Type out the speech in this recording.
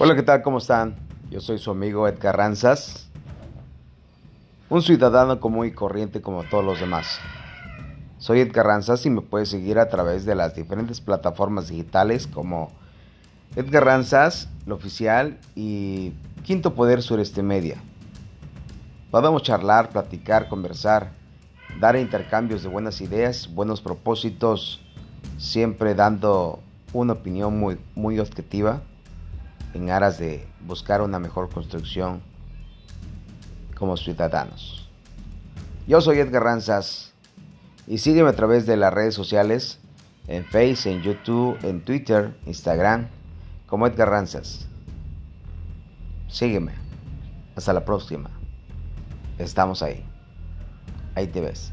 Hola, ¿qué tal? ¿Cómo están? Yo soy su amigo Edgar Ranzas, un ciudadano común y corriente como todos los demás. Soy Edgar Ranzas y me puedes seguir a través de las diferentes plataformas digitales como Edgar Ranzas, lo oficial y Quinto Poder Sureste Media. Podemos charlar, platicar, conversar, dar intercambios de buenas ideas, buenos propósitos, siempre dando una opinión muy, muy objetiva en aras de buscar una mejor construcción como ciudadanos. Yo soy Edgar Ranzas y sígueme a través de las redes sociales, en Facebook, en YouTube, en Twitter, Instagram, como Edgar Ranzas. Sígueme. Hasta la próxima. Estamos ahí. Ahí te ves.